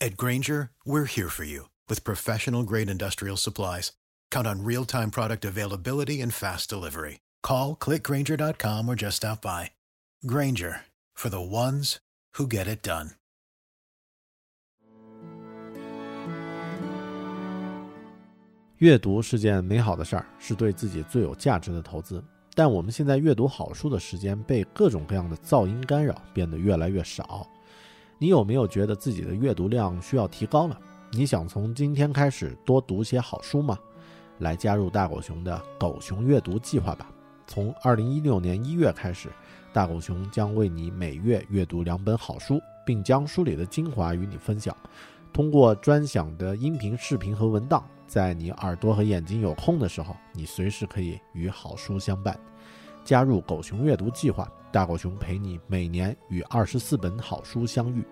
At Granger, we're here for you with professional grade industrial supplies. Count on real time product availability and fast delivery. Call clickgranger.com or just stop by. Granger for the ones who get it done. 阅读是件美好的事儿，是对自己最有价值的投资。但我们现在阅读好书的时间被各种各样的噪音干扰，变得越来越少。 你有没有觉得自己的阅读量需要提高了？你想从今天开始多读些好书吗？来加入大狗熊的狗熊阅读计划吧！从二零一六年一月开始，大狗熊将为你每月阅读两本好书，并将书里的精华与你分享。通过专享的音频、视频和文档，在你耳朵和眼睛有空的时候，你随时可以与好书相伴。加入狗熊阅读计划，大狗熊陪你每年与二十四本好书相遇。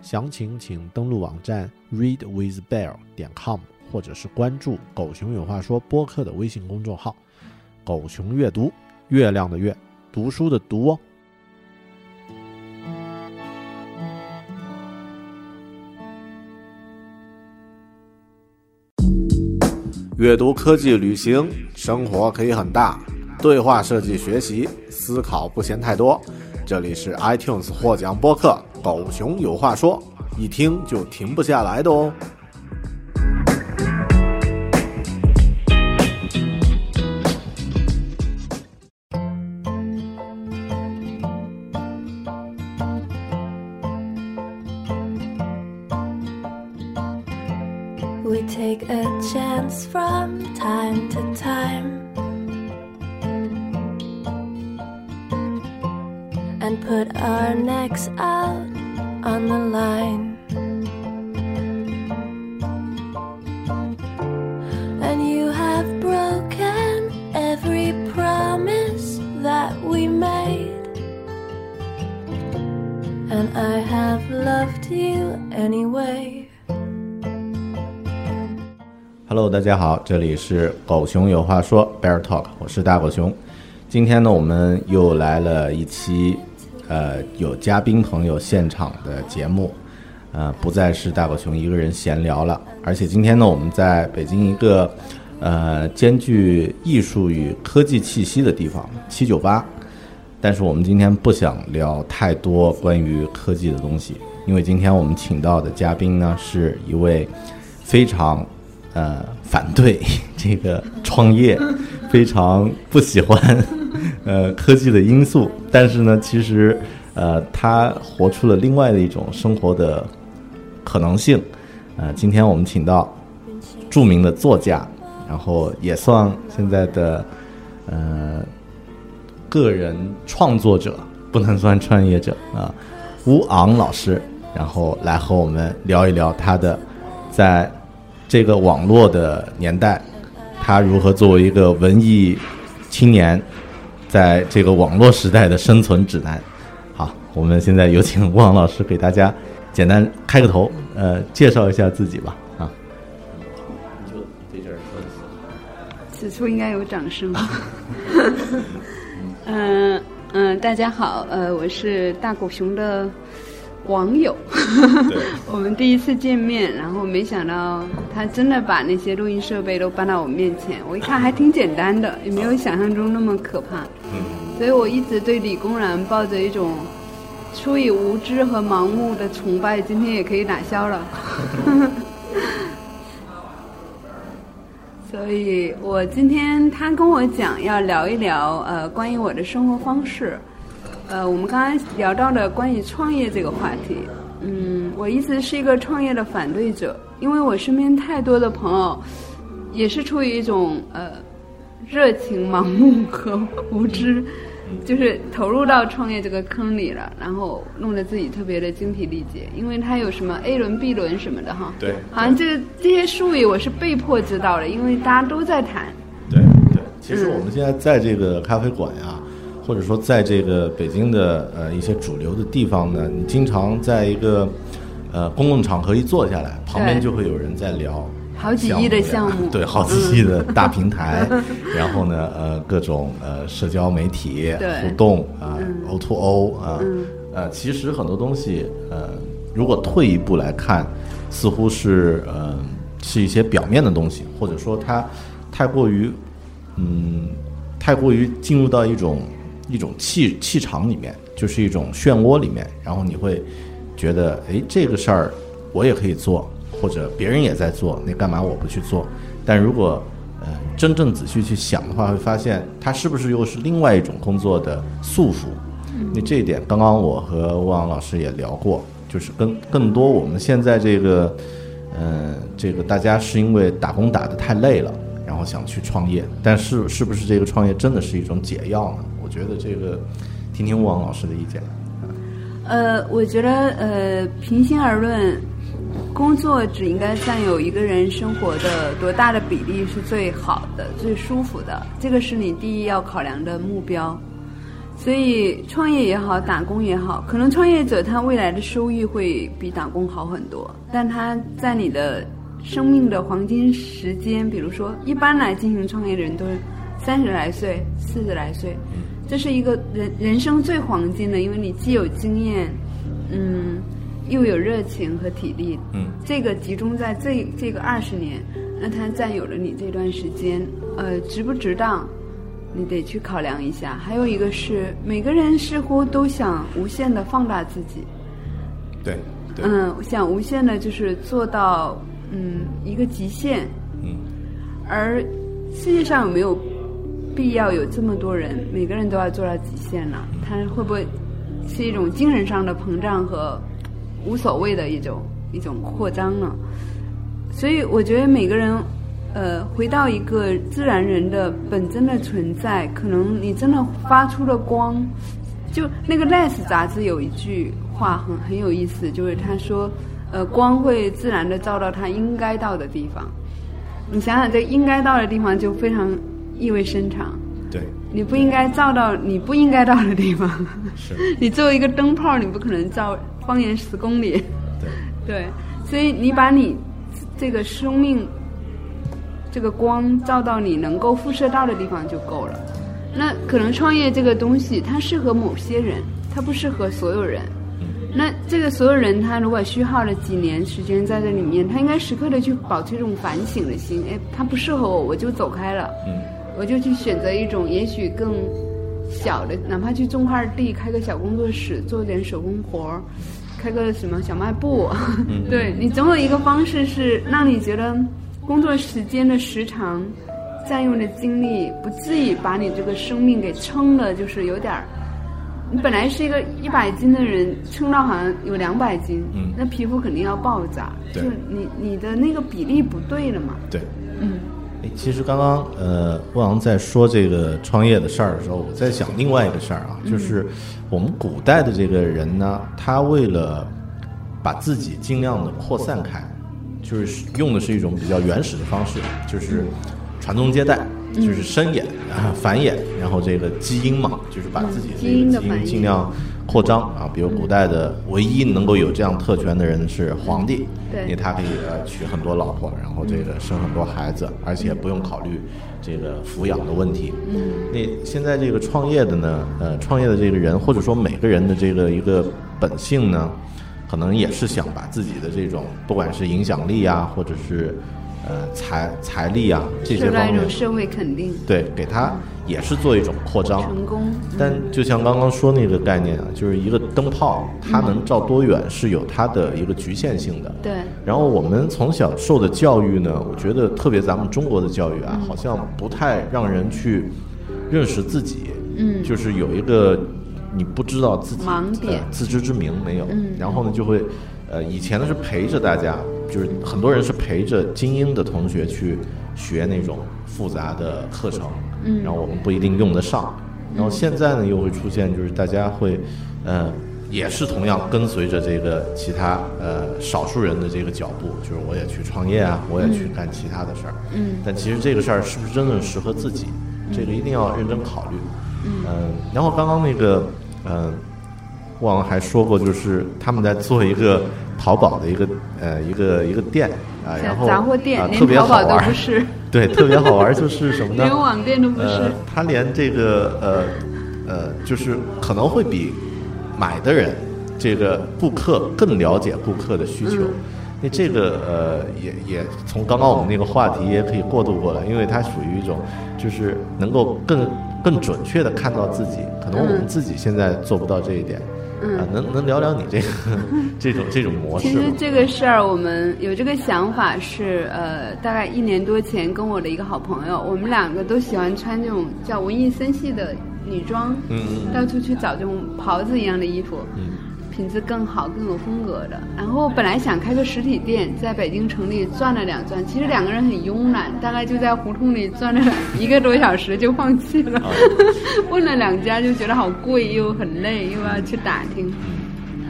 详情请登录网站 readwithbear 点 com，或者是关注“狗熊有话说”播客的微信公众号“狗熊阅读”，月亮的月，读书的读哦。阅读、科技、旅行，生活可以很大。对话设计、学习、思考不嫌太多。这里是 iTunes 获奖播客《狗熊有话说》，一听就停不下来的哦。Hello，大家好，这里是狗熊有话说 Bear Talk，我是大狗熊。今天呢，我们又来了一期，呃，有嘉宾朋友现场的节目，呃，不再是大狗熊一个人闲聊了。而且今天呢，我们在北京一个呃兼具艺术与科技气息的地方七九八，但是我们今天不想聊太多关于科技的东西，因为今天我们请到的嘉宾呢，是一位非常。呃，反对这个创业，非常不喜欢呃科技的因素，但是呢，其实呃，他活出了另外的一种生活的可能性。呃，今天我们请到著名的作家，然后也算现在的呃个人创作者，不能算创业者啊，吴昂老师，然后来和我们聊一聊他的在。这个网络的年代，他如何作为一个文艺青年，在这个网络时代的生存指南？好，我们现在有请汪老师给大家简单开个头，呃，介绍一下自己吧。啊，就这阵儿说的此处应该有掌声。嗯 嗯，大家好，呃，我是大狗熊的。网友，我们第一次见面，然后没想到他真的把那些录音设备都搬到我面前，我一看还挺简单的，也没有想象中那么可怕。嗯，所以我一直对李公然抱着一种出于无知和盲目的崇拜，今天也可以打消了。所以我今天他跟我讲要聊一聊呃关于我的生活方式，呃我们刚刚聊到的关于创业这个话题，嗯我一直是一个创业的反对者，因为我身边太多的朋友也是出于一种呃热情盲目和无知。就是投入到创业这个坑里了，然后弄得自己特别的精疲力竭，因为他有什么 A 轮、B 轮什么的哈。对。好像这个这些术语我是被迫知道的，因为大家都在谈。对对，其实我们现在在这个咖啡馆呀，或者说在这个北京的呃一些主流的地方呢，你经常在一个呃公共场合一坐下来，旁边就会有人在聊。好几亿的项目，对，好几亿的大平台，然后呢，呃，各种呃社交媒体互动啊，O to O 啊，呃，其实很多东西，呃，如果退一步来看，似乎是呃是一些表面的东西，或者说它太过于嗯太过于进入到一种一种气气场里面，就是一种漩涡里面，然后你会觉得，哎，这个事儿我也可以做。或者别人也在做，那干嘛我不去做？但如果呃真正仔细去想的话，会发现它是不是又是另外一种工作的束缚？那这一点，刚刚我和汪洋老师也聊过，就是跟更多我们现在这个，嗯，这个大家是因为打工打得太累了，然后想去创业，但是是不是这个创业真的是一种解药呢？我觉得这个听听王老师的意见。呃，我觉得呃，平心而论。工作只应该占有一个人生活的多大的比例是最好的、最舒服的，这个是你第一要考量的目标。所以创业也好，打工也好，可能创业者他未来的收益会比打工好很多，但他在你的生命的黄金时间，比如说一般来进行创业的人都是三十来岁、四十来岁，这是一个人人生最黄金的，因为你既有经验，嗯。又有热情和体力，嗯，这个集中在这这个二十年，那它占有了你这段时间，呃，值不值当，你得去考量一下。还有一个是，每个人似乎都想无限的放大自己，对，嗯，想无限的就是做到嗯一个极限，嗯，而世界上有没有必要有这么多人，每个人都要做到极限呢？他会不会是一种精神上的膨胀和？无所谓的一种一种扩张呢，所以我觉得每个人，呃，回到一个自然人的本真的存在，可能你真的发出了光。就那个《Less》杂志有一句话很很有意思，就是他说，呃，光会自然的照到它应该到的地方。你想想，这应该到的地方就非常意味深长。对。你不应该照到你不应该到的地方。是。你作为一个灯泡，你不可能照。方圆十公里，对 对，所以你把你这个生命这个光照到你能够辐射到的地方就够了。那可能创业这个东西，它适合某些人，它不适合所有人。那这个所有人，他如果虚耗了几年时间在这里面，他应该时刻的去保持一种反省的心。哎，他不适合我，我就走开了，我就去选择一种也许更。小的，哪怕去种块地，开个小工作室，做点手工活儿，开个什么小卖部，对你总有一个方式是让你觉得工作时间的时长、占用的精力不至于把你这个生命给撑的，就是有点儿。你本来是一个一百斤的人，撑到好像有两百斤，那皮肤肯定要爆炸，就你你的那个比例不对了嘛。对，嗯。哎，其实刚刚呃，汪洋在说这个创业的事儿的时候，我在想另外一个事儿啊，就是我们古代的这个人呢，他为了把自己尽量的扩散开，就是用的是一种比较原始的方式，就是传宗接代，就是生衍啊繁衍，然后这个基因嘛，就是把自己的基因尽量。扩张啊，比如古代的唯一能够有这样特权的人是皇帝，因为他可以呃娶很多老婆，然后这个生很多孩子，而且不用考虑这个抚养的问题。嗯，那现在这个创业的呢，呃，创业的这个人或者说每个人的这个一个本性呢，可能也是想把自己的这种不管是影响力啊，或者是呃财财力啊这些方面受到一种，社会肯定，对，给他也是做一种扩张。成功。但就像刚刚说那个概念啊，就是一个灯泡，它能照多远是有它的一个局限性的。对，然后我们从小受的教育呢，我觉得特别咱们中国的教育啊，好像不太让人去认识自己，嗯就是有一个你不知道自己盲点呃自知之明没有，嗯然后呢就会，呃，以前呢是陪着大家，就是很多人是陪着精英的同学去学那种复杂的课程，嗯然后我们不一定用得上，然后现在呢又会出现就是大家会，呃。也是同样跟随着这个其他呃少数人的这个脚步，就是我也去创业啊，我也去干其他的事儿。嗯但其实这个事儿是不是真的适合自己，这个一定要认真考虑。嗯，然后刚刚那个，嗯、忘了还说过，就是他们在做一个淘宝的一个呃一个一个店啊，然后杂货店，啊特别好玩儿，不是，对，特别好玩儿，就是什么呢？连网店都不是。呃，他连这个呃呃，就是可能会比买的人这个顾客更了解顾客的需求。嗯那这个呃，也也从刚刚我们那个话题也可以过渡过来，因为它属于一种，就是能够更更准确的看到自己，可能我们嗯自己现在做不到这一点。嗯啊，能能聊聊你这个这种这种模式其？实这个事儿，我们有这个想法是，呃，大概一年多前，跟我的一个好朋友，我们两个都喜欢穿这种叫文艺森系的女装，嗯嗯。到处去找这种袍子一样的衣服，嗯品质更好、更有风格的。然后本来想开个实体店，在北京城里转了两转，其实两个人很慵懒，大概就在胡同里转了一个多小时就放弃了。问了两家就觉得好贵，又很累，又要去打听。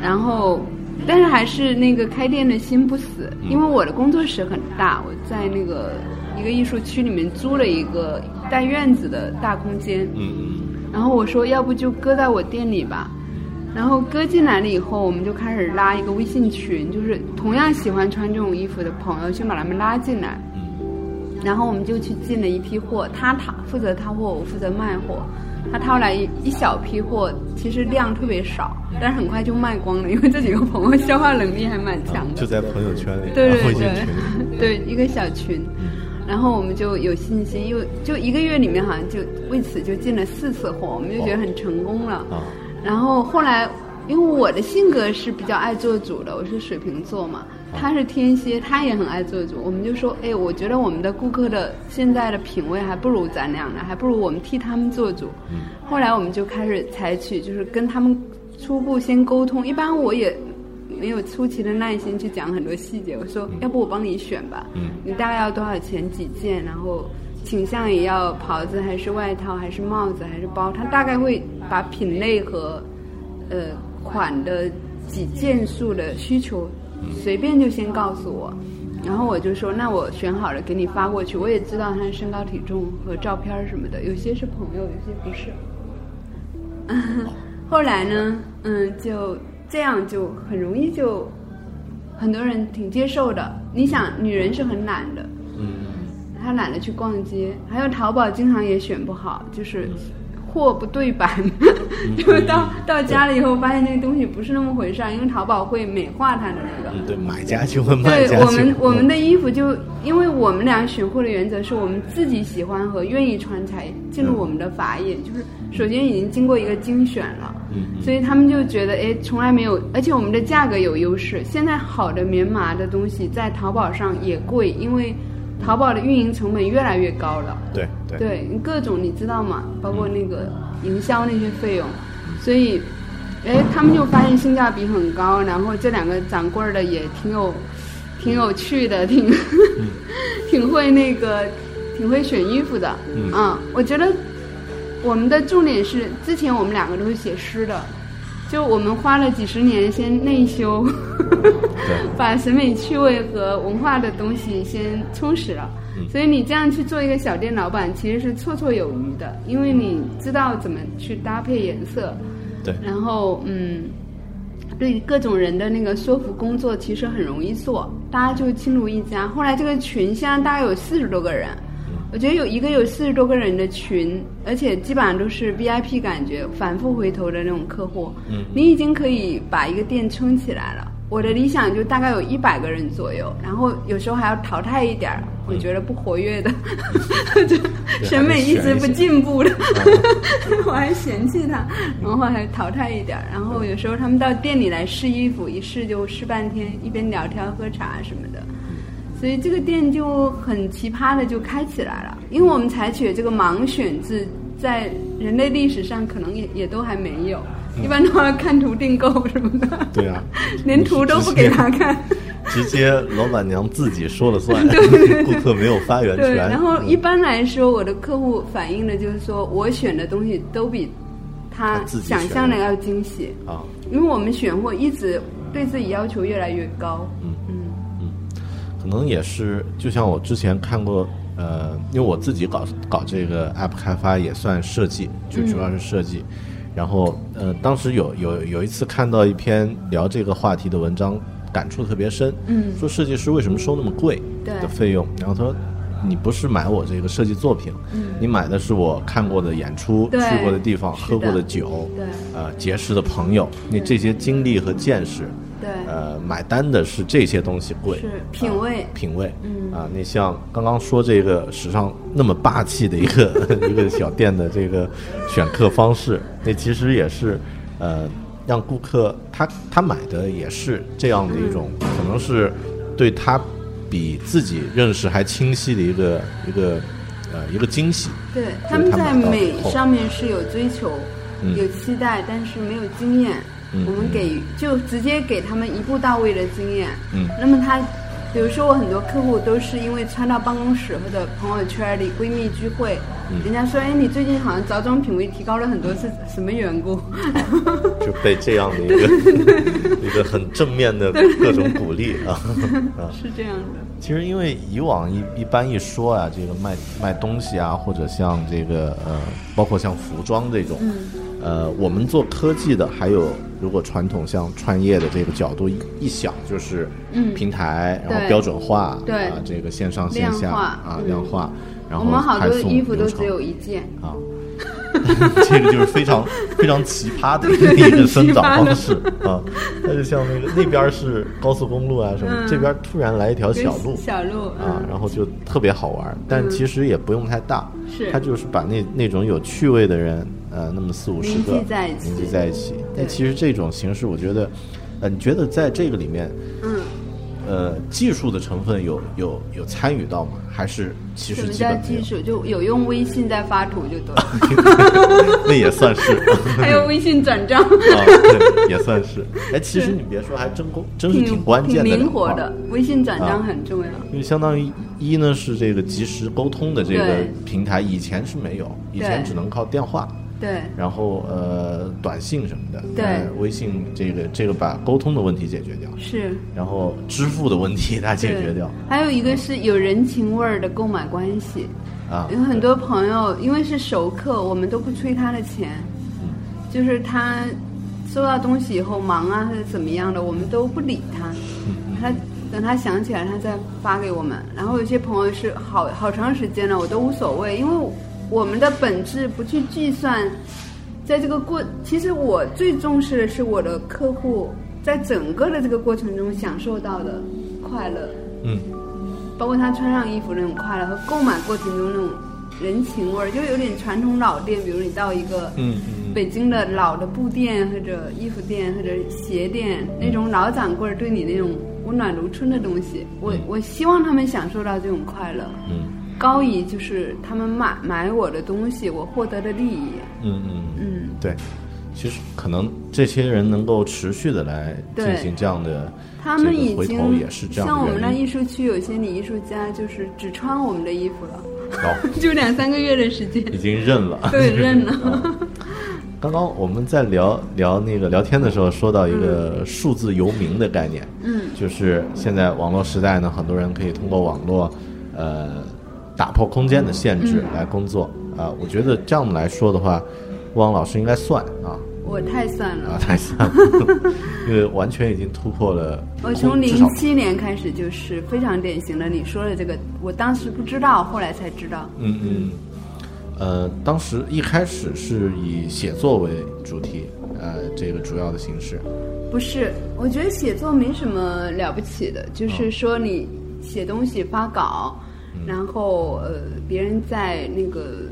然后，但是还是那个开店的心不死，因为我的工作室很大，我在那个一个艺术区里面租了一个带院子的大空间。嗯嗯然后我说，要不就搁在我店里吧。然后哥进来了以后，我们就开始拉一个微信群，就是同样喜欢穿这种衣服的朋友，先把他们拉进来。嗯然后我们就去进了一批货，他他负责掏货，我负责卖货。他掏来一一小批货，其实量特别少，但是很快就卖光了，因为这几个朋友消化能力还蛮强的。就在朋友圈里，对对。对，对一个小群，然后我们就有信心，又就一个月里面好像就为此就进了四次货，我们就觉得很成功了。啊然后后来，因为我的性格是比较爱做主的，我是水瓶座嘛，他是天蝎，他也很爱做主。我们就说，哎，我觉得我们的顾客的现在的品味还不如咱俩呢，还不如我们替他们做主。后来我们就开始采取，就是跟他们初步先沟通。一般我也没有出奇的耐心去讲很多细节，我说，要不我帮你选吧，嗯你大概要多少钱几件，然后倾向于要袍子还是外套还是帽子还是包，他大概会把品类和呃款的几件数的需求随便就先告诉我，然后我就说那我选好了给你发过去，我也知道他的身高体重和照片什么的，有些是朋友，有些不是。后来呢，嗯，就这样就很容易就很多人挺接受的。你想，女人是很懒的，嗯她懒得去逛街，还有淘宝经常也选不好，就是货不对版，就到到家了以后发现那个东西不是那么回事儿，因为淘宝会美化它的那个。嗯，对，买家就会卖对家对我们我们嗯的衣服就，因为我们俩选货的原则是我们自己喜欢和愿意穿才进入我们的法眼，就是首先已经经过一个精选了，所以他们就觉得哎从来没有，而且我们的价格有优势。现在好的棉麻的东西在淘宝上也贵，因为淘宝的运营成本越来越高了。对对对，各种你知道吗？包括那个营销那些费用，所以，哎，他们就发现性价比很高，然后这两个掌柜儿的也挺有，挺有趣的，挺，挺会那个，挺会选衣服的。嗯啊，我觉得我们的重点是，之前我们两个都是写诗的，就我们花了几十年先内修，把审美趣味和文化的东西先充实了。所以你这样去做一个小店老板，其实是绰绰有余的，因为你知道怎么去搭配颜色，对。然后嗯，对各种人的那个说服工作其实很容易做，大家就亲如一家。后来这个群现在大概有四十多个人，我觉得有一个有四十多个人的群，而且基本上都是 VIP 感觉，反复回头的那种客户，嗯。你已经可以把一个店撑起来了。我的理想就大概有一百个人左右，然后有时候还要淘汰一点儿，我觉得不活跃的，就审美一直不进步的，我还嫌弃他，然后还淘汰一点儿，然后有时候他们到店里来试衣服，一试就试半天，一边聊天喝茶什么的。所以这个店就很奇葩的就开起来了，因为我们采取这个盲选制，在人类历史上可能也也都还没有，一般都要看图订购什么的。对啊，连图都不给他看。直接老板娘自己说了算 对，顾客没有发言权。对，然后一般来说，我的客户反映的就是说我选的东西都比他想象的要惊喜啊，因为我们选货一直对自己要求越来越高。嗯。嗯能也是，就像我之前看过，呃，因为我自己搞搞这个 app 开发也算设计，就主要是设计。然后呃，当时有有有一次看到一篇聊这个话题的文章。感触特别深，嗯，说设计师为什么收那么贵的费用？然后他说，你不是买我这个设计作品，嗯，你买的是我看过的演出、去过的地方、喝过的酒，对，呃，结识的朋友，你这些经历和见识，对，呃，买单的是这些东西贵，是品味，品味，嗯，啊，你像刚刚说这个史上那么霸气的一个 一个小店的这个选客方式，那其实也是，呃。让顾客他他买的也是这样的一种，可能是对他比自己认识还清晰的一个一个呃一个惊喜。对，他们在美上面是有追求，有期待，但是没有经验。我们给就直接给他们一步到位的经验。嗯，那么他。比如说，我很多客户都是因为穿到办公室或者朋友圈里、闺蜜聚会，人家说：“哎，你最近好像着装品味提高了很多，是什么缘故？” 就被这样的一个 一个很正面的各种鼓励啊 啊，是这样的。其实，因为以往一一般一说啊，这个卖卖东西啊，或者像这个呃，包括像服装这种。呃，我们做科技的，还有如果传统像创业的这个角度一想，就是平台，然后标准化，对。这个线上线下啊量化，然后我们好多衣服都只有一件。啊，这个就是非常非常奇葩的一个生长 方式啊。它就像那个那边是高速公路啊什么，这边突然来一条小路，小路啊，然后就特别好玩，但其实也不用太大，是。它就是把那那种有趣味的人。呃，那么四五十个凝聚在一起，凝聚在一起。那其实这种形式，我觉得，呃，你觉得在这个里面，嗯，呃，技术的成分有有有参与到吗？还是其实什么叫技术？就有用微信在发图就对了。那也算是。还有微信转账。啊，对，也算是。哎，其实你别说，还真公，真是挺关键的。灵活的，微信转账很重要。因为相当于一呢是这个及时沟通的这个平台，以前是没有，以前只能靠电话。对，然后呃，短信什么的，对，微信这个这个把沟通的问题解决掉，是，然后支付的问题 它解决掉，还有一个是有人情味儿的购买关系，啊，有很多朋友因为是熟客，我们都不催他的钱，嗯，就是他收到东西以后忙啊或者怎么样的，我们都不理他，他等他想起来他再发给我们，然后有些朋友是好好长时间了，我都无所谓，因为。我们的本质不去计算，在这个过，其实我最重视的是我的客户在整个的这个过程中享受到的快乐，嗯，包括他穿上衣服那种快乐和购买过程中那种人情味儿，就有点传统老店，比如你到一个嗯北京的老的布店或者衣服店或者鞋店，那种老掌柜对你那种温暖如春的东西，我我希望他们享受到这种快乐，嗯。高于就是他们买买我的东西，我获得的利益。嗯嗯嗯，对，其实可能这些人能够持续的来进行这样的，他们已经也是这样。像我们那艺术区有些女艺术家，就是只穿我们的衣服了，哦，就两三个月的时间，已经认了，对，认了。刚刚我们在聊聊那个聊天的时候，说到一个数字游民的概念，嗯，就是现在网络时代呢，很多人可以通过网络，呃。打破空间的限制来工作啊！我觉得这样来说的话，汪老师应该算啊。我太算了啊，太算了，因为完全已经突破了。我从零七年开始就是非常典型的，你说的这个，我当时不知道，后来才知道。嗯嗯，呃，当时一开始是以写作为主题，呃这个主要的形式。不是，我觉得写作没什么了不起的，就是说你写东西发稿，然后呃别人在那个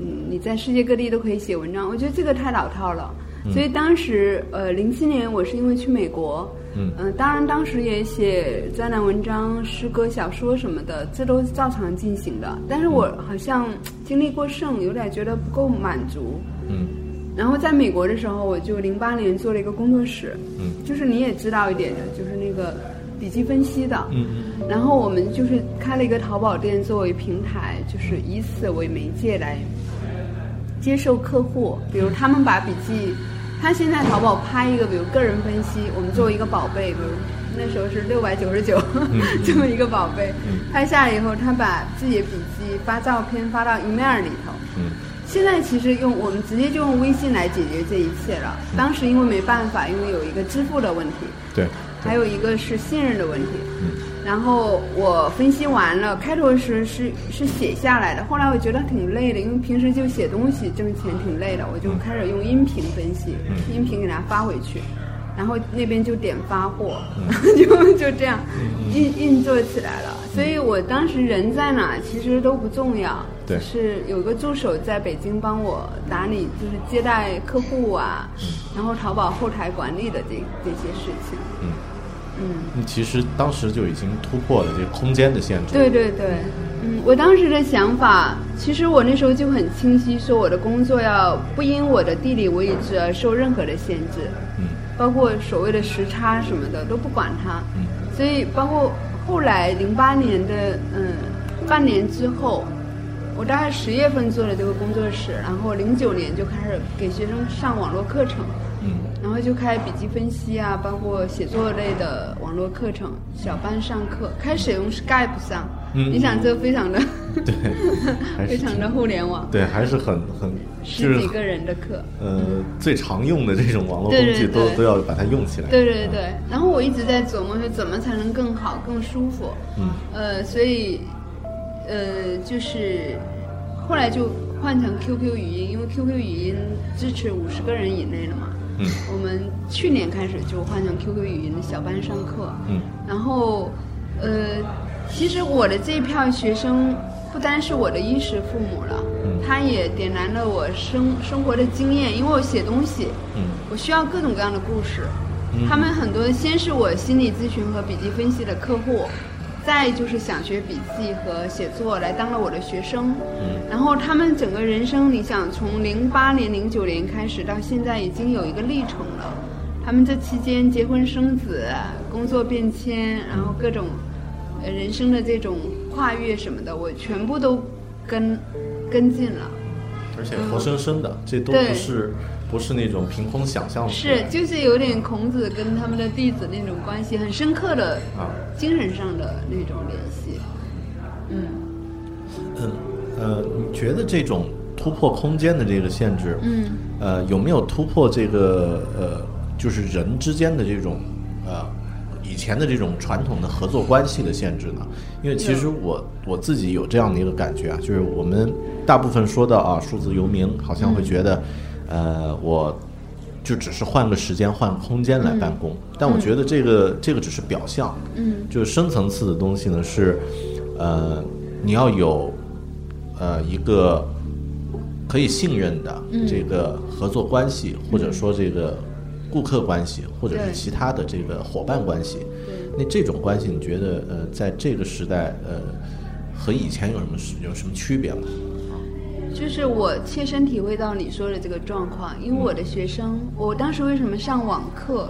嗯你在世界各地都可以写文章，我觉得这个太老套了。所以当时呃零七年我是因为去美国，嗯呃当然当时也写专栏文章、诗歌、小说什么的，这都是照常进行的。但是我好像经历过剩，有点觉得不够满足。嗯然后在美国的时候，我就零八年做了一个工作室，嗯就是你也知道一点的，就是那个笔记分析的。嗯然后我们就是开了一个淘宝店作为平台，就是以此为媒介来接受客户，比如他们把笔记，他现在淘宝拍一个，比如个人分析，我们作为一个宝贝，比如那时候是六百九十九 这么一个宝贝，拍下来以后，他把自己的笔记发照片发到 email 里头。嗯现在其实用我们直接就用微信来解决这一切了。当时因为没办法，因为有一个支付的问题，对，还有一个是信任的问题。嗯然后我分析完了，开头时是是写下来的，后来我觉得挺累的，因为平时就写东西挣钱挺累的，我就开始用音频分析，音频给它发回去，然后那边就点发货，就就这样运运作起来了。所以我当时人在哪其实都不重要，对是有个助手在北京帮我打理，就是接待客户啊，然后淘宝后台管理的这这些事情。嗯嗯。你其实当时就已经突破了这个空间的限制。对对对，嗯，我当时的想法，其实我那时候就很清晰，说我的工作要不因我的地理位置而受任何的限制，嗯包括所谓的时差什么的都不管它。嗯所以包括后来零八年的嗯半年之后，我大概十月份做了这个工作室，然后零九年就开始给学生上网络课程。嗯然后就开笔记分析啊，包括写作类的网络课程，小班上课，开始用 Skype 上。嗯你想这非常的 对，非常的互联网，对，还是很很就是十几个人的课。呃最常用的这种网络工具都都要把它用起来。对对对，然后我一直在琢磨说怎么才能更好、更舒服。嗯呃，所以呃，就是后来就换成 QQ 语音，因为 QQ 语音支持五十个人以内了嘛。嗯。我们去年开始就换成 QQ 语音的小班上课。嗯。然后，呃，其实我的这一票学生不单是我的衣食父母了，嗯。他也点燃了我生生活的经验，因为我写东西，嗯。我需要各种各样的故事。嗯。他们很多先是我心理咨询和笔记分析的客户，再就是想学笔记和写作来当了我的学生。嗯然后他们整个人生，你想从零八年、零九年开始到现在，已经有一个历程了。他们这期间结婚生子、工作变迁，然后各种呃人生的这种跨越什么的，我全部都跟跟进了。而且活生生的，这都不是不是那种凭空想象出来是，就是有点孔子跟他们的弟子那种关系，很深刻的啊。精神上的那种联系。嗯，嗯呃，你觉得这种突破空间的这个限制，嗯，呃，有没有突破这个呃，就是人之间的这种呃以前的这种传统的合作关系的限制呢？因为其实我我自己有这样的一个感觉啊，就是我们大部分说到啊数字游民，好像会觉得，呃，我就只是换个时间、换个空间来办公，但我觉得这个这个只是表象，嗯，就是深层次的东西呢是，呃，你要有呃一个可以信任的这个合作关系，或者说这个顾客关系，或者是其他的这个伙伴关系。那这种关系，你觉得呃，在这个时代呃，和以前有什么有什么区别吗？就是我切身体会到你说的这个状况，因为我的学生，我当时为什么上网课？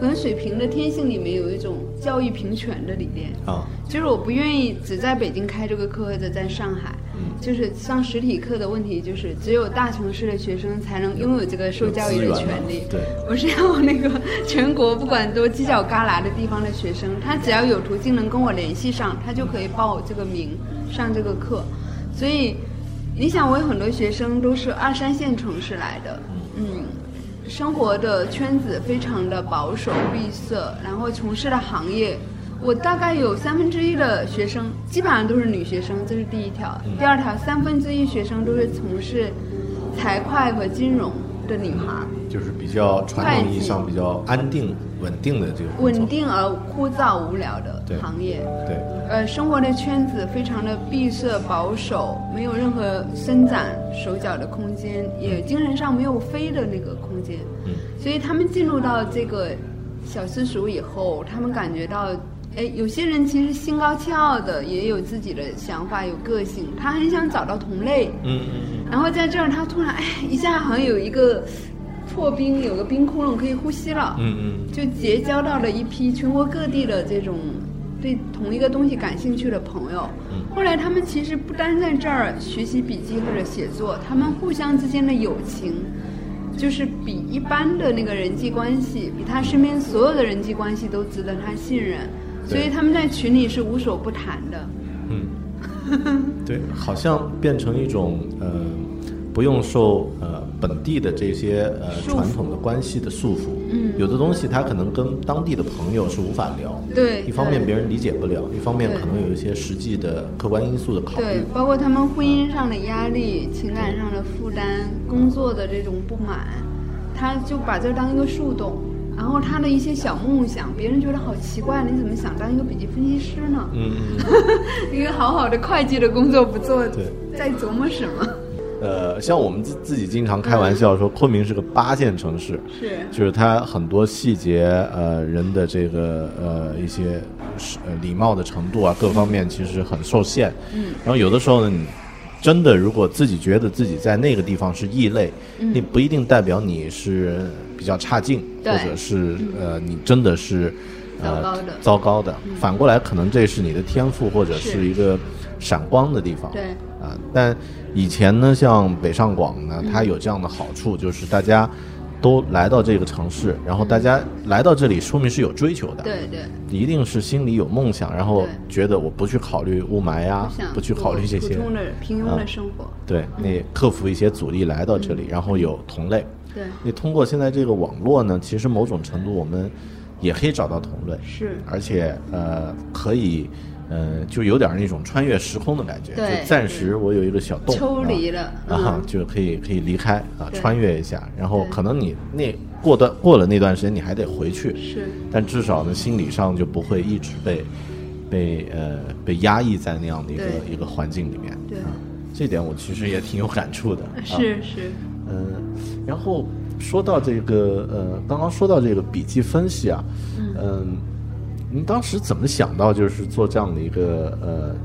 可能水平的天性里面有一种教育平权的理念，啊，就是我不愿意只在北京开这个课或者在上海，就是上实体课的问题，就是只有大城市的学生才能拥有这个受教育的权利。对，我是要那个 全国不管多犄角旮旯的地方的学生，他只要有途径能跟我联系上，他就可以报这个名上这个课。所以，你想，我有很多学生都是二三线城市来的，嗯，生活的圈子非常的保守闭塞，然后从事的行业，我大概有三分之一的学生基本上都是女学生，这是第一条。第二条，三分之一学生都是从事财会和金融，的女孩，就是比较传统意义上比较安定稳定的这个稳定而枯燥无聊的行业。对，呃，生活的圈子非常的闭塞保守，没有任何伸展手脚的空间，也精神上没有飞的那个空间。嗯，所以他们进入到这个小私塾以后，他们感觉到，哎，有些人其实心高气傲的，也有自己的想法，有个性，他很想找到同类。嗯嗯然后在这儿，他突然哎，一下好像有一个破冰，有个冰窟窿可以呼吸了。嗯嗯就结交到了一批全国各地的这种对同一个东西感兴趣的朋友。后来他们其实不单在这儿学习笔记或者写作，他们互相之间的友情，就是比一般的那个人际关系，比他身边所有的人际关系都值得他信任。所以他们在群里是无所不谈的。嗯，对，好像变成一种呃，不用受呃本地的这些呃传统的关系的束缚。嗯有的东西他可能跟当地的朋友是无法聊。对一方面别人理解不了，一方面可能有一些实际的客观因素的考虑对虑，。包括他们婚姻上的压力、情感上的负担、工作的这种不满，他就把这当一个树洞。然后他的一些小梦想，别人觉得好奇怪，你怎么想当一个笔记分析师呢？嗯。一个好好的会计的工作不做，对在琢磨什么？呃，像我们自自己经常开玩笑说，昆明是个八线城市，是就是它很多细节，呃，人的这个呃一些是呃礼貌的程度啊，各方面其实很受限。嗯，然后有的时候呢，你真的如果自己觉得自己在那个地方是异类，嗯你不一定代表你是比较差劲，或者是呃你真的是呃糟糕的嗯糟糕的。反过来，可能这是你的天赋或者是是一个闪光的地方。对啊，但以前呢，像北上广呢，嗯它有这样的好处，就是大家都来到这个城市，然后大家来到这里，说明是有追求的，对对，一定是心里有梦想，然后觉得我不去考虑雾霾呀不去考虑这些普，通的平庸啊的生活。对，那克服一些阻力来到嗯这里，然后有同类。对，你通过现在这个网络呢，其实某种程度我们也可以找到同类，是而且呃可以。呃，就有点那种穿越时空的感觉，对就暂时我有一个小洞，抽啊离了啊嗯，就可以可以离开啊，穿越一下，然后可能你那过段过了那段时间，你还得回去，是，但至少呢，心理上就不会一直被被呃被压抑在那样的一个一个环境里面。对啊，这点我其实也挺有感触的。啊、是。是，嗯，然后说到这个呃，刚刚说到这个笔记分析啊，嗯，您当时怎么想到就是做这样的一个呃，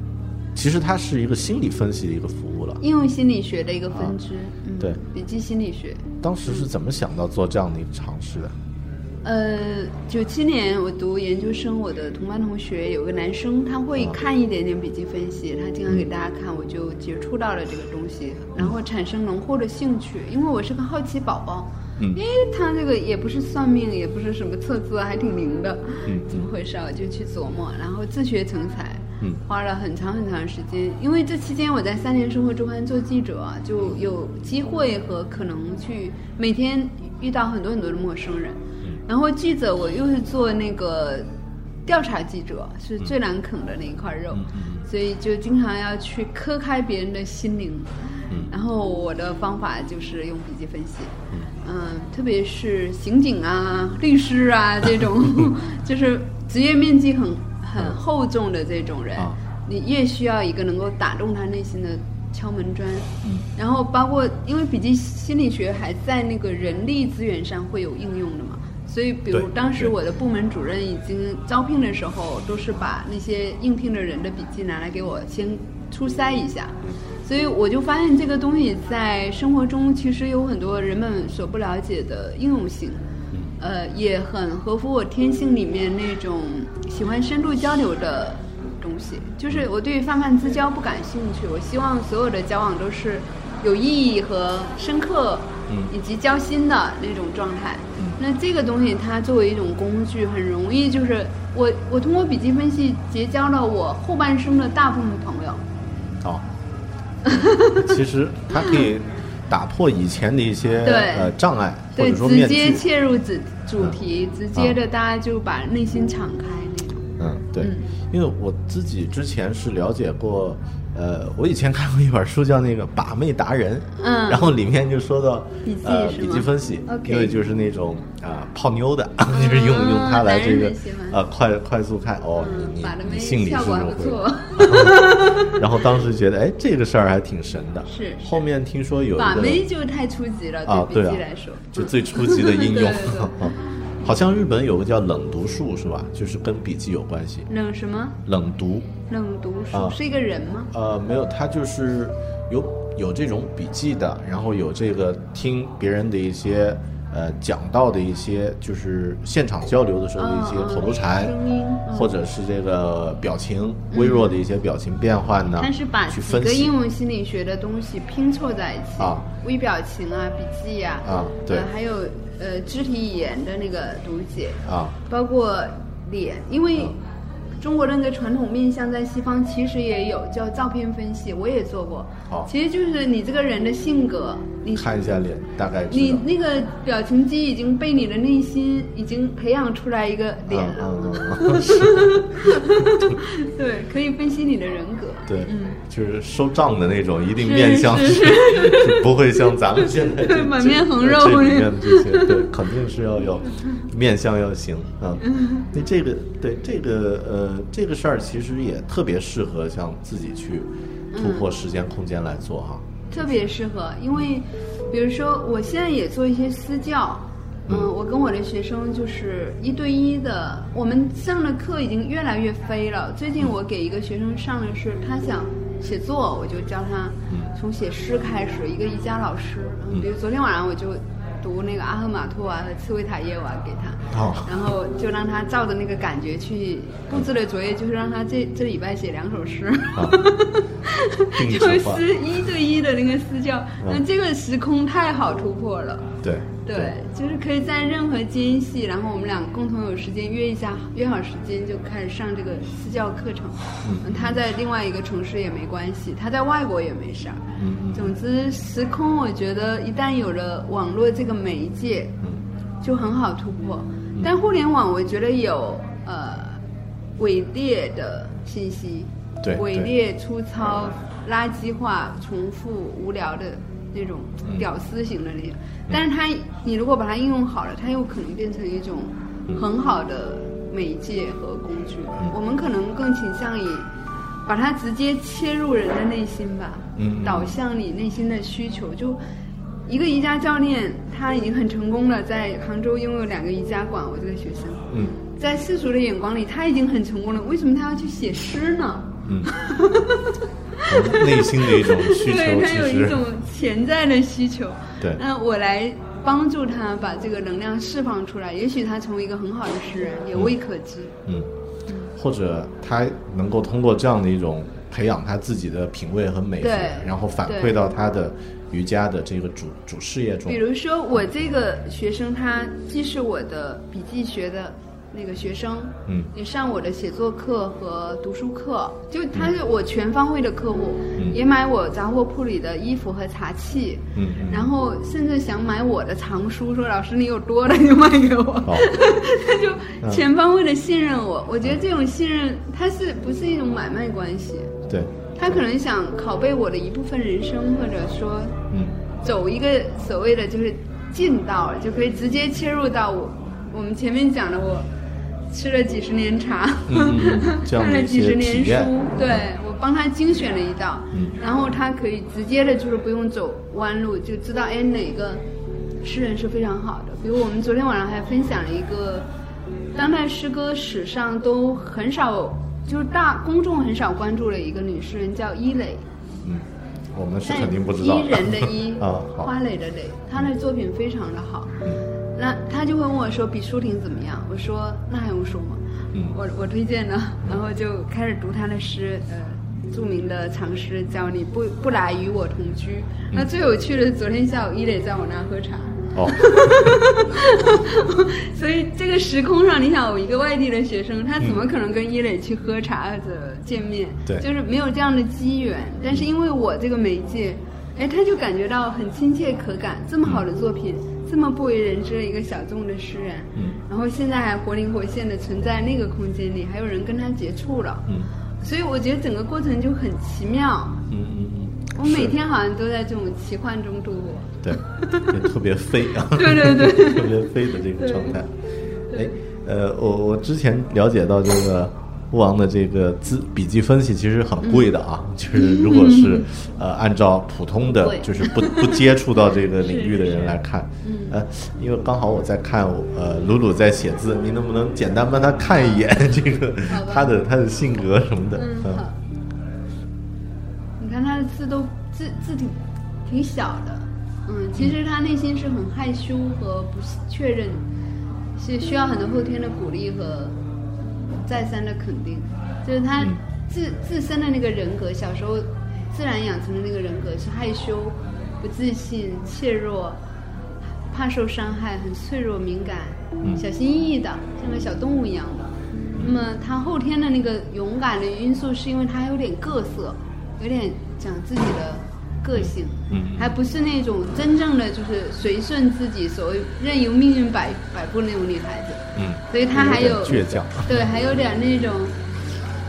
其实它是一个心理分析的一个服务了。应用心理学的一个分支。嗯，对笔记心理学。当时是怎么想到做这样的一个尝试的？呃，九七年我读研究生，我的同班同学有个男生，他会看一点点笔记分析，他经常给大家看，我就接触到了这个东西，然后产生浓厚的兴趣，因为我是个好奇宝宝。嗯诶，他这个也不是算命，也不是什么测字，还挺灵的，嗯怎么回事啊？我就去琢磨，然后自学成才，嗯花了很长很长时间。因为这期间我在三联生活周刊做记者啊，就有机会和可能去每天遇到很多很多的陌生人。然后记者我又是做那个调查记者，是最难啃的那一块肉，所以就经常要去磕开别人的心灵。然后我的方法就是用笔记分析，嗯，特别是刑警啊、律师啊这种，就是职业面积很很厚重的这种人，啊你越需要一个能够打动他内心的敲门砖。然后包括因为笔记心理学还在那个人力资源上会有应用的嘛，所以比如当时我的部门主任已经招聘的时候，都是把那些应聘的人的笔记拿来给我先初筛一下。所以我就发现这个东西在生活中其实有很多人们所不了解的应用性，呃，也很合乎我天性里面那种喜欢深度交流的东西。就是我对泛泛之交不感兴趣，我希望所有的交往都是有意义和深刻，以及交心的那种状态。那这个东西它作为一种工具，很容易就是我我通过笔记分析结交了我后半生的大部分朋友。哦，其实它可以打破以前的一些对呃障碍，或对，者说面直接。切入主主题，直接的大家就把内心敞开那种。嗯，对，嗯因为我自己之前是了解过，呃，我以前看过一本书叫那个《把妹达人 》，嗯然后里面就说到笔记呃笔记分析因为就是那种啊、泡妞的，就是用用它来这个呃快快速看哦，嗯你你你心里是不是会？然后当时觉得哎这个事儿还挺神的，是是后面听说有一把个妹就太初级了，啊，对对啊来说，，就最初级的应用。好像日本有个叫冷读术是吧？就是跟笔记有关系。冷什么？冷读，冷读书、啊是一个人吗？呃，没有，他就是有有这种笔记的，然后有这个听别人的一些呃讲到的一些，就是现场交流的时候的一些口头禅，或者是这个表情微弱的一些表情变换呢，但是把去分析。几个应用心理学的东西拼凑在一起，啊。微表情啊、笔记呀、啊对。呃还有呃肢体语言的那个读解，啊。包括脸，因为中国人的那个传统面相在西方其实也有叫照片分析，我也做过。好其实就是你这个人的性格，你看一下脸，大概你。那个表情肌已经被你的内心已经培养出来一个脸了，嗯嗯嗯，对，可以分析你的人格。对，嗯，就是收账的那种，一定面相 是是不会像咱们现在 满面横肉这里面的这些，对，肯定是要有面相要行啊。那这个对这个呃这个事儿，其实也特别适合像自己去突破时间空间来做哈。特别适合，因为比如说我现在也做一些私教，嗯，我跟我的学生就是一对一的，我们上的课已经越来越飞了。最近我给一个学生上的是他想写作，我就教他从写诗开始，一个瑜伽老师，嗯，比如昨天晚上我就。读那个阿赫玛托娃和茨维塔耶娃给他，哦。然后就让他照着那个感觉去布置的作业，就是让他这这礼拜写两首诗。啊。就是一对一的那个私教，嗯。那这个时空太好突破了。对。对，就是可以在任何间隙，然后我们俩共同有时间约一下，约好时间就开始上这个私教课程。嗯，他在另外一个城市也没关系，他在外国也没事儿。嗯嗯。总之，时空我觉得一旦有了网络这个媒介，嗯。就很好突破。但互联网我觉得有呃伪劣的信息，对对。伪劣、粗糙、垃圾化、重复、无聊的那种嗯屌丝型的那种。但是它，你如果把它应用好了，它又可能变成一种很好的媒介和工具。嗯我们可能更倾向于把它直接切入人的内心吧，导向你内心的需求。就一个瑜伽教练，他已经很成功了，在杭州拥有两个瑜伽馆。我这个学生，嗯在世俗的眼光里，他已经很成功了，为什么他要去写诗呢？内心的一种需求对他有一种潜在的需求。对那我来帮助他把这个能量释放出来，也许他成为一个很好的诗人，也未可知。嗯，或者他能够通过这样的一种培养他自己的品味和美学对，然后反馈到他的瑜伽的这个主主事业中比。如说，我这个学生，他既是我的笔记学的那个学生，嗯。也上我的写作课和读书课，就他是我全方位的客户，嗯。也买我杂货铺里的衣服和茶器，嗯嗯。然后甚至想买我的藏书，说老师你有多的就卖给我，哦。他就全方位的信任我。我觉得这种信任，它是不是一种买卖关系？对，他可能想拷贝我的一部分人生，或者说嗯。走一个所谓的就是近道，就可以直接切入到我我们前面讲的我吃了几十年茶，看了几十年书，对我帮他精选了一道，嗯然后他可以直接的就是不用走弯路，就知道哎哪个诗人是非常好的。比如我们昨天晚上还分享了一个当代诗歌史上都很少。就是大公众很少关注的一个女诗人叫伊蕾，嗯，我们是肯定不知道伊人的伊 啊，花蕾的蕾，她的作品非常的好。那他就会问我说：“比舒婷怎么样？”我说：“那还用说吗？嗯我我推荐呢。”然后就开始读他的诗，呃，著名的长诗叫你不不来与我同居。那最有趣的是，昨天下午伊磊在我那儿喝茶。哦，所以这个时空上，你想，我一个外地的学生，他怎么可能跟伊磊去喝茶或者见面？对就是没有这样的机缘。但是因为我这个媒介，哎，他就感觉到很亲切可感。这么好的作品，这么不为人知的一个小众的诗人，嗯然后现在还活灵活现的存在那个空间里，还有人跟他接触了。嗯所以我觉得整个过程就很奇妙。嗯嗯嗯，我每天好像都在这种奇幻中度过。对，也特别飞啊，对对对 特别飞的这个状态。哎，呃，我我之前了解到这个吴王的这个资笔记分析其实很贵的啊，就是如果是呃按照普通的就是不不接触到这个领域的人来看，呃，因为刚好我在看呃鲁鲁在写字，你能不能简单帮他看一眼这个他的他的性格什么的？嗯，好。你看他的字都字字挺挺小的，嗯，其实他内心是很害羞和不确认，是需要很多后天的鼓励和再三的肯定。就是他嗯自自身的那个人格，小时候自然养成的那个人格是害羞、不自信、怯弱、怕受伤害、很脆弱、敏感、嗯小心翼翼的，像个小动物一样的。那么他后天的那个勇敢的因素，是因为他有点各色，有点讲自己的个性，嗯还不是那种真正的就是随顺自己，所谓任由命运摆摆布那种女孩子。嗯，所以她还有点倔强。对，还有点那种，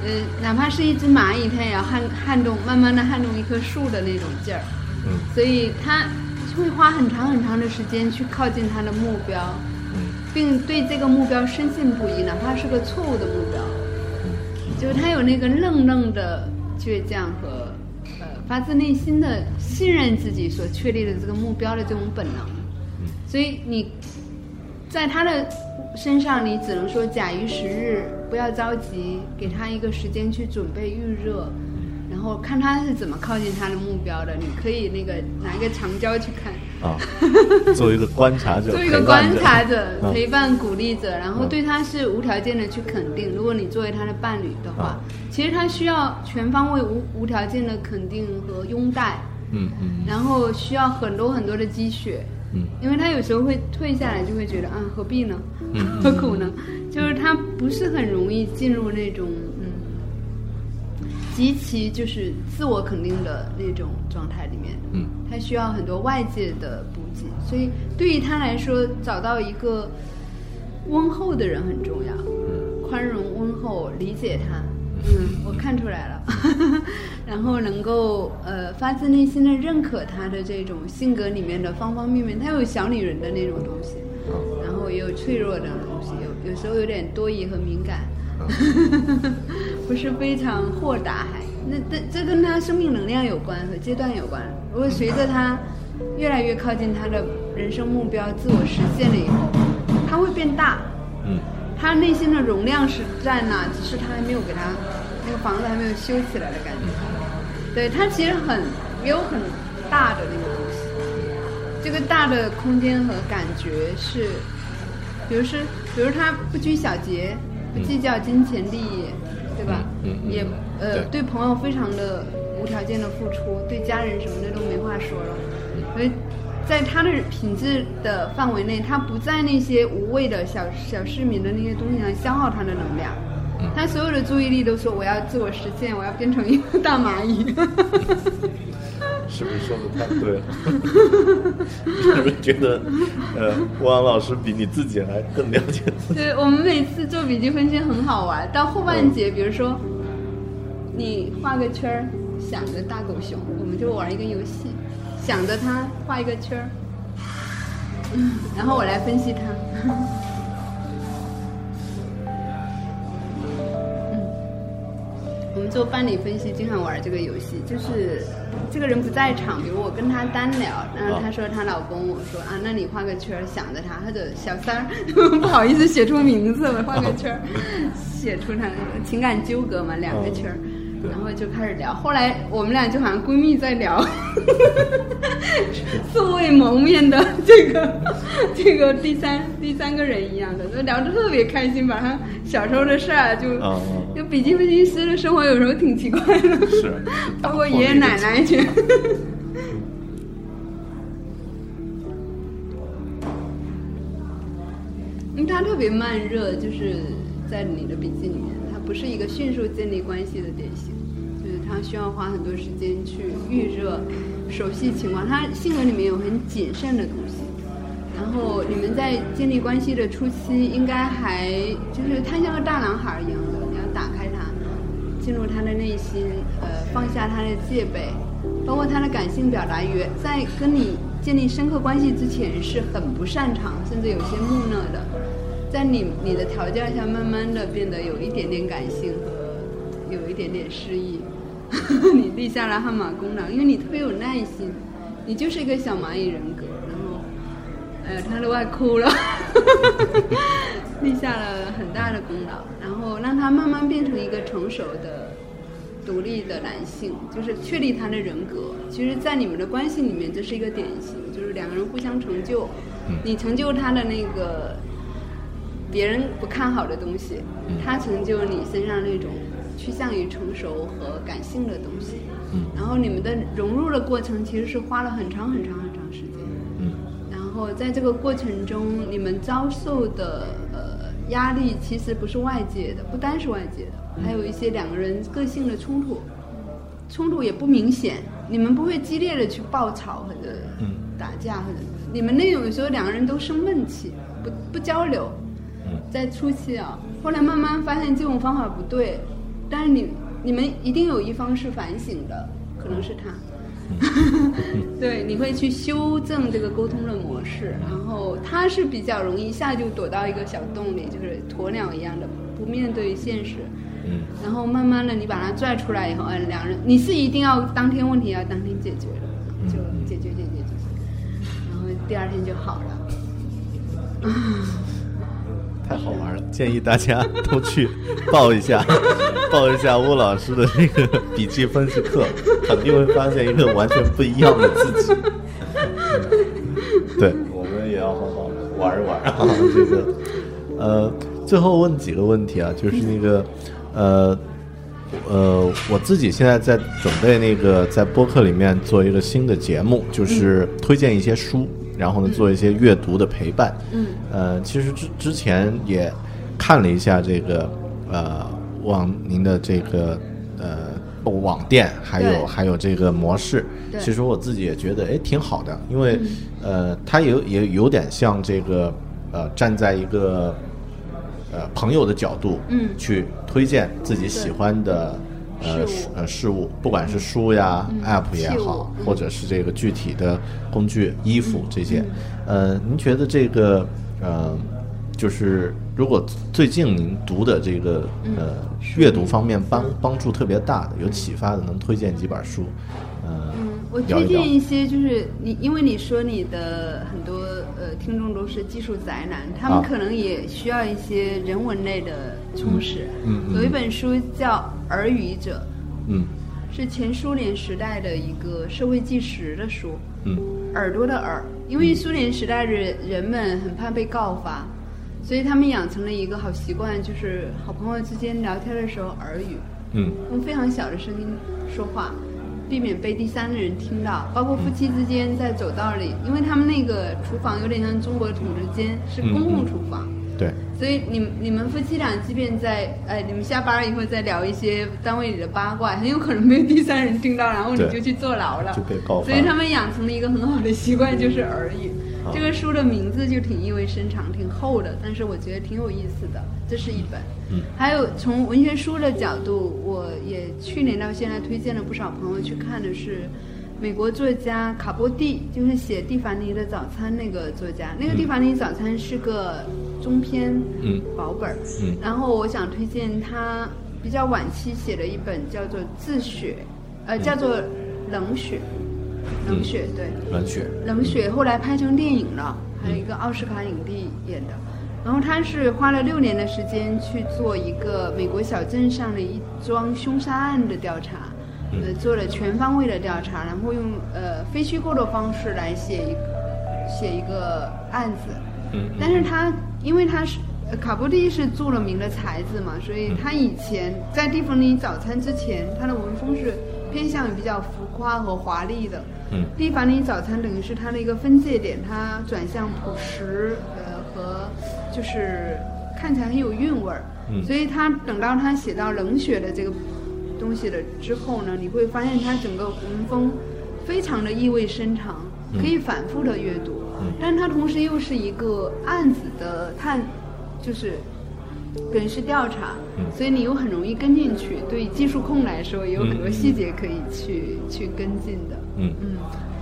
呃，哪怕是一只蚂蚁，它也要撼撼动，慢慢的撼动一棵树的那种劲儿。嗯所以她会花很长很长的时间去靠近他的目标，嗯并对这个目标深信不疑，哪怕是个错误的目标。嗯就是他有那个愣愣的倔强和呃发自内心的信任自己所确立的这个目标的这种本能。所以你在他的身上，你只能说假以时日，不要着急，给他一个时间去准备预热，然后看他是怎么靠近他的目标的。你可以那个拿一个长焦去看。啊，作为一个观察者，做一个观察者、嗯陪伴、鼓励者，然后嗯对他是无条件的去肯定。如果你作为他的伴侣的话啊，其实他需要全方位、无无条件的肯定和拥戴，嗯嗯然后需要很多很多的积雪。嗯因为他有时候会退下来，就会觉得啊，何必呢？嗯 何苦呢？就是他不是很容易进入那种嗯，极其就是自我肯定的那种状态里面。嗯。他需要很多外界的补给，所以对于他来说，找到一个温厚的人很重要，嗯。宽容、温厚，理解他。嗯，我看出来了，然后能够呃发自内心的认可他的这种性格里面的方方面面，他有小女人的那种东西，然后也有脆弱的东西，有有时候有点多疑和敏感，不是非常豁达还，那这这跟他生命能量有关和阶段有关。如果随着他越来越靠近他的人生目标、自我实现了以后，他会变大，嗯。他内心的容量是在那，只是他还没有给他那个房子还没有修起来的感觉。对他其实很也有很大的那个东西，这个大的空间和感觉是，比如是，比如他不拘小节，不计较金钱利益，对吧？嗯嗯嗯也呃对对朋友非常的无条件的付出，对家人什么的都没话说了，所以在他的品质的范围内，他不在那些无谓的小小市民的那些东西上消耗他的能量。他所有的注意力都说我要自我实现，我要变成一个大蚂蚁。是不是说的太对了？是不是觉得，呃，汪老师比你自己还更了解自己？对我们每次做笔记分析很好玩，到后半节，比如说你画个圈儿，想着大狗熊，我们就玩一个游戏，想着它画一个圈儿，嗯，然后我来分析它。我们做伴侣分析经常玩这个游戏，就是这个人不在场，比如我跟他单聊，然后她说她老公，我说啊，那你画个圈儿想着他，或者小三儿 不好意思写出名字，了画个圈儿，写出他那个情感纠葛嘛，两个圈儿。然后就开始聊，后来我们俩就好像闺蜜在聊，素未谋面的这个 这个第三第三个人一样的，就聊得特别开心，把他小时候的事儿就就笔记分析师的生活有时候挺奇怪的，是 包括爷爷奶奶去。因为他特别慢热，就是在你的笔记里面，他不是一个迅速建立关系的典型，就是他需要花很多时间去预热、熟悉情况。他性格里面有很谨慎的东西，然后你们在建立关系的初期，应该还就是他像个大男孩一样的，你要打开他，进入他的内心，呃，放下他的戒备，包括他的感性表达也，在跟你建立深刻关系之前是很不擅长，甚至有些木讷的，在你你的条件下，慢慢的变得有一点点感性和有一点点诗意。你立下了汗马功劳，因为你特别有耐心，你就是一个小蚂蚁人格，然后，呃，他都快哭了，立下了很大的功劳，然后让他慢慢变成一个成熟的、独立的男性，就是确立他的人格。其实，在你们的关系里面，这是一个典型，就是两个人互相成就，你成就他的那个别人不看好的东西，他成就你身上那种。趋向于成熟和感性的东西，嗯，然后你们的融入的过程其实是花了很长很长很长时间，嗯，然后在这个过程中，你们遭受的呃压力其实不是外界的，不单是外界的，还有一些两个人个性的冲突，冲突也不明显，你们不会激烈的去爆吵或者打架或者，你们那种时候两个人都生闷气，不不交流，在初期啊，后来慢慢发现这种方法不对。但是你你们一定有一方是反省的，可能是他，对，你会去修正这个沟通的模式，然后他是比较容易一下就躲到一个小洞里，就是鸵鸟一样的不面对现实，嗯，然后慢慢的你把他拽出来以后，嗯，两人你是一定要当天问题要当天解决的，就解决解决解决，然后第二天就好了。太好玩了，建议大家都去报一下，报一下吴老师的那个笔记分析课，肯定会发现一个完全不一样的自己。对，我们也要好好玩一玩啊！这个，呃，最后问几个问题啊，就是那个，呃，呃，我自己现在在准备那个在播客里面做一个新的节目，就是推荐一些书。然后呢，做一些阅读的陪伴。嗯，呃，其实之之前也看了一下这个呃网您的这个呃网店，还有还有这个模式。其实我自己也觉得哎挺好的，因为呃它有也有点像这个呃站在一个呃朋友的角度，嗯，去推荐自己喜欢的。呃，呃，事物，不管是书呀、App 也好，或者是这个具体的工具、衣服这些，呃，您觉得这个，呃，就是如果最近您读的这个，呃，阅读方面帮帮助特别大的、有启发的，能推荐几本书？嗯，我推荐一些，就是你，因为你说你的很多呃听众都是技术宅男，他们可能也需要一些人文类的充实。嗯。有一本书叫。耳语者，嗯，是前苏联时代的一个社会纪实的书，嗯，耳朵的耳，因为苏联时代的人们很怕被告发，所以他们养成了一个好习惯，就是好朋友之间聊天的时候耳语，嗯，用非常小的声音说话，避免被第三个人听到，包括夫妻之间在走道里，因为他们那个厨房有点像中国统治间，是公共厨房。对，所以你你们夫妻俩即便在呃你们下班了以后再聊一些单位里的八卦，很有可能被第三人听到，然后你就去坐牢了，就被告所以他们养成了一个很好的习惯，就是耳语。这个书的名字就挺意味深长，挺厚的，但是我觉得挺有意思的。这是一本，嗯，还有从文学书的角度，我也去年到现在推荐了不少朋友去看的是。美国作家卡波蒂就是写《蒂凡尼的早餐》那个作家，那个《蒂凡尼早餐》是个中篇嗯薄本儿，然后我想推荐他比较晚期写的一本叫做《自雪》，呃，叫做《冷血》，冷血对，冷血，冷血后来拍成电影了，还有一个奥斯卡影帝演的，然后他是花了六年的时间去做一个美国小镇上的一桩凶杀案的调查。呃，做了全方位的调查，然后用呃非虚构的方式来写一写一个案子。嗯。但是他因为他是卡波蒂是著了名的才子嘛，所以他以前在蒂芙尼早餐之前，他的文风是偏向于比较浮夸和华丽的。嗯。蒂凡尼早餐等于是它的一个分界点，它转向朴实呃和就是看起来很有韵味儿。嗯。所以他等到他写到冷血的这个。东西了之后呢，你会发现它整个文风非常的意味深长，可以反复的阅读。嗯但它同时又是一个案子的探，就是可能是调查，嗯所以你又很容易跟进去。对技术控来说，也有很多细节可以去、去跟进的。嗯嗯，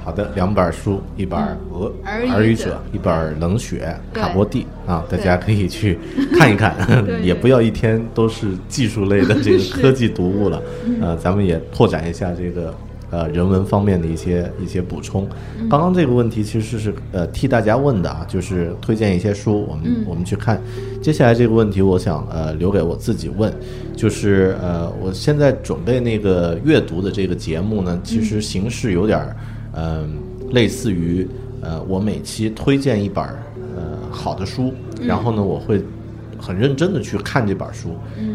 好的，两本书，一本《俄耳语者者》，一本《冷血》卡波蒂啊，大家可以去看一看，也不要一天都是技术类的这个 科技读物了。嗯呃，咱们也拓展一下这个呃人文方面的一些一些补充。嗯刚刚这个问题其实是呃替大家问的啊，就是推荐一些书，我们、嗯我们去看。接下来这个问题，我想呃留给我自己问，就是呃我现在准备那个阅读的这个节目呢，其实形式有点儿嗯、类似于呃我每期推荐一本儿呃好的书，然后呢我会很认真的去看这本书，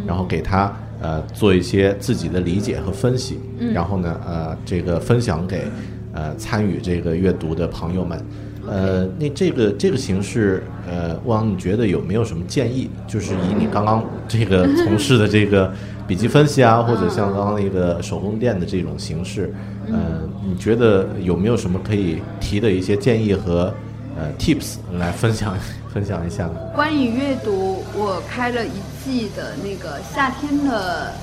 然后给它呃做一些自己的理解和分析，然后呢呃这个分享给呃参与这个阅读的朋友们。呃，那这个这个形式，呃，汪，你觉得有没有什么建议？就是以你刚刚这个从事的这个笔记分析啊，或者像刚刚那个手工店的这种形式，呃，你觉得有没有什么可以提的一些建议和呃 tips 来分享 分享一下呢？关于阅读，我开了一季的那个夏天的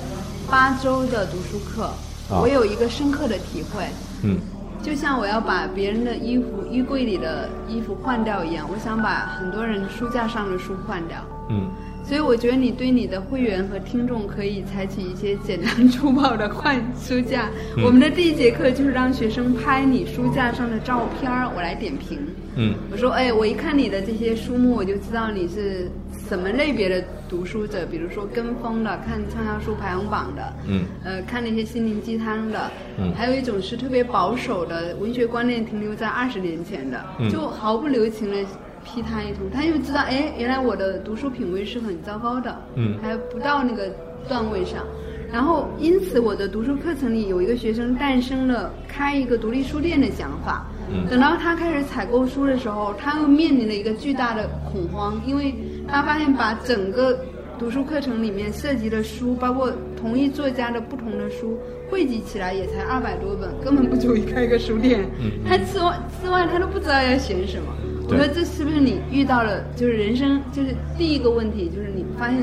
八周的读书课，啊我有一个深刻的体会。嗯就像我要把别人的衣服衣柜里的衣服换掉一样，我想把很多人书架上的书换掉。嗯所以我觉得你对你的会员和听众可以采取一些简单粗暴的换书架。嗯我们的第一节课就是让学生拍你书架上的照片儿，我来点评。嗯我说，哎，我一看你的这些书目，我就知道你是什么类别的读书者，比如说跟风的，看畅销书排行榜的，嗯呃，看那些心灵鸡汤的，嗯还有一种是特别保守的，文学观念停留在二十年前的，嗯就毫不留情的批他一通，他就知道，哎，原来我的读书品味是很糟糕的，嗯还不到那个段位上。然后，因此我的读书课程里有一个学生诞生了开一个独立书店的想法。嗯等到他开始采购书的时候，他又面临了一个巨大的恐慌，因为他发现把整个读书课程里面涉及的书，包括同一作家的不同的书，汇集起来也才二百多本，根本不足以开一个书店。嗯他之外之外，他都不知道要选什么。我对说这是不是你遇到了，就是人生就是第一个问题，就是你发现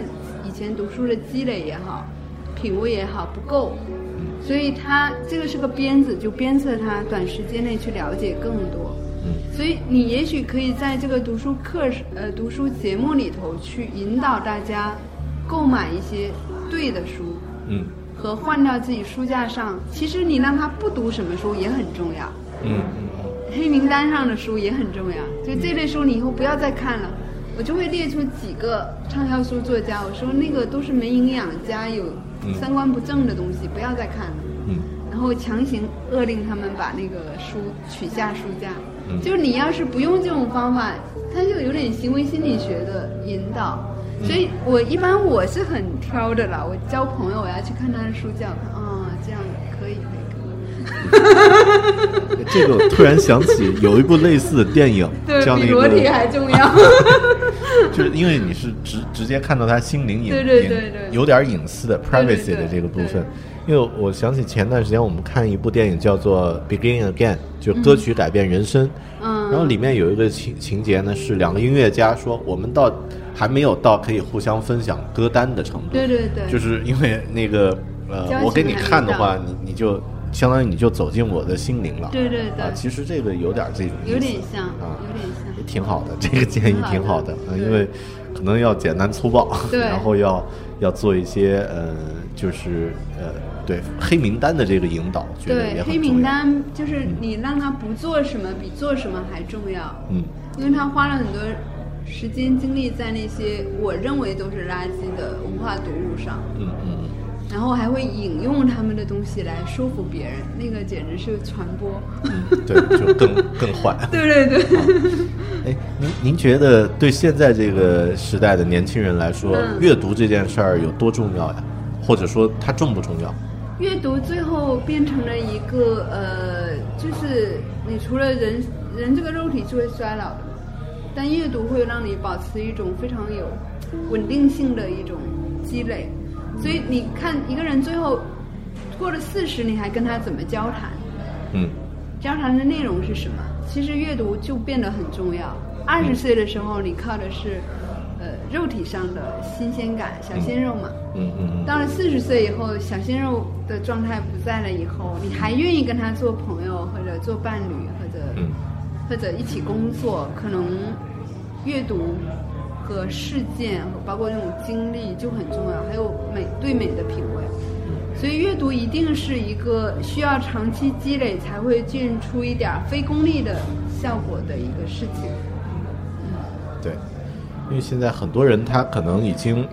以前读书的积累也好，品味也好不够，所以他这个是个鞭子，就鞭策他短时间内去了解更多。嗯所以你也许可以在这个读书课呃读书节目里头去引导大家购买一些对的书，嗯和换掉自己书架上。其实你让他不读什么书也很重要，嗯黑名单上的书也很重要。就这类书你以后不要再看了。我就会列出几个畅销书作家，我说那个都是没营养加有三观不正的东西，不要再看了。嗯然后强行勒令他们把那个书取下书架。嗯就是你要是不用这种方法，他就有点行为心理学的引导。所以我一般我是很挑的啦，我交朋友我要去看他的书架，这个我突然想起有一部类似的电影，对叫那比裸体个，还重要。就是因为你是直直接看到他心灵隐对对对对有点隐私的 privacy 的这个部分。因为我想起前段时间我们看一部电影叫做《Begin Again》，就歌曲改变人生。嗯然后里面有一个情情节呢，是两个音乐家说，我们到还没有到可以互相分享歌单的程度。对对对，就是因为那个呃，我给你看的话，你你就相当于你就走进我的心灵了。对对对。啊，其实这个有点这种意思。有点像，啊，有点像。也挺好的，这个建议挺挺好的好的，啊，因为可能要简单粗暴，对。然后要要做一些呃，就是呃，对黑名单的这个引导，觉得也对，黑名，单就是你让他不做什么比做什么还重要，嗯。因为他花了很多时间精力在那些我认为都是垃圾的文化读物上，嗯嗯然后还会引用他们的东西来说服别人，那个简直是传播。嗯，对，就更更坏。对对对，哎，您您觉得对现在这个时代的年轻人来说，嗯阅读这件事儿有多重要呀？或者说它重不重要？阅读最后变成了一个呃，就是你除了人人这个肉体是会衰老的嘛，但阅读会让你保持一种非常有稳定性的一种积累，所以你看一个人最后过了四十，你还跟他怎么交谈？嗯交谈的内容是什么？其实阅读就变得很重要。二十岁的时候，你靠的是，呃，肉体上的新鲜感，小鲜肉嘛。嗯嗯嗯，到了四十岁以后，小鲜肉的状态不在了以后，你还愿意跟他做朋友，或者做伴侣，或者、嗯或者一起工作，可能阅读和事件，包括那种经历就很重要，还有美对美的品味。所以阅读一定是一个需要长期积累才会见出一点非功利的效果的一个事情。对，因为现在很多人他可能已经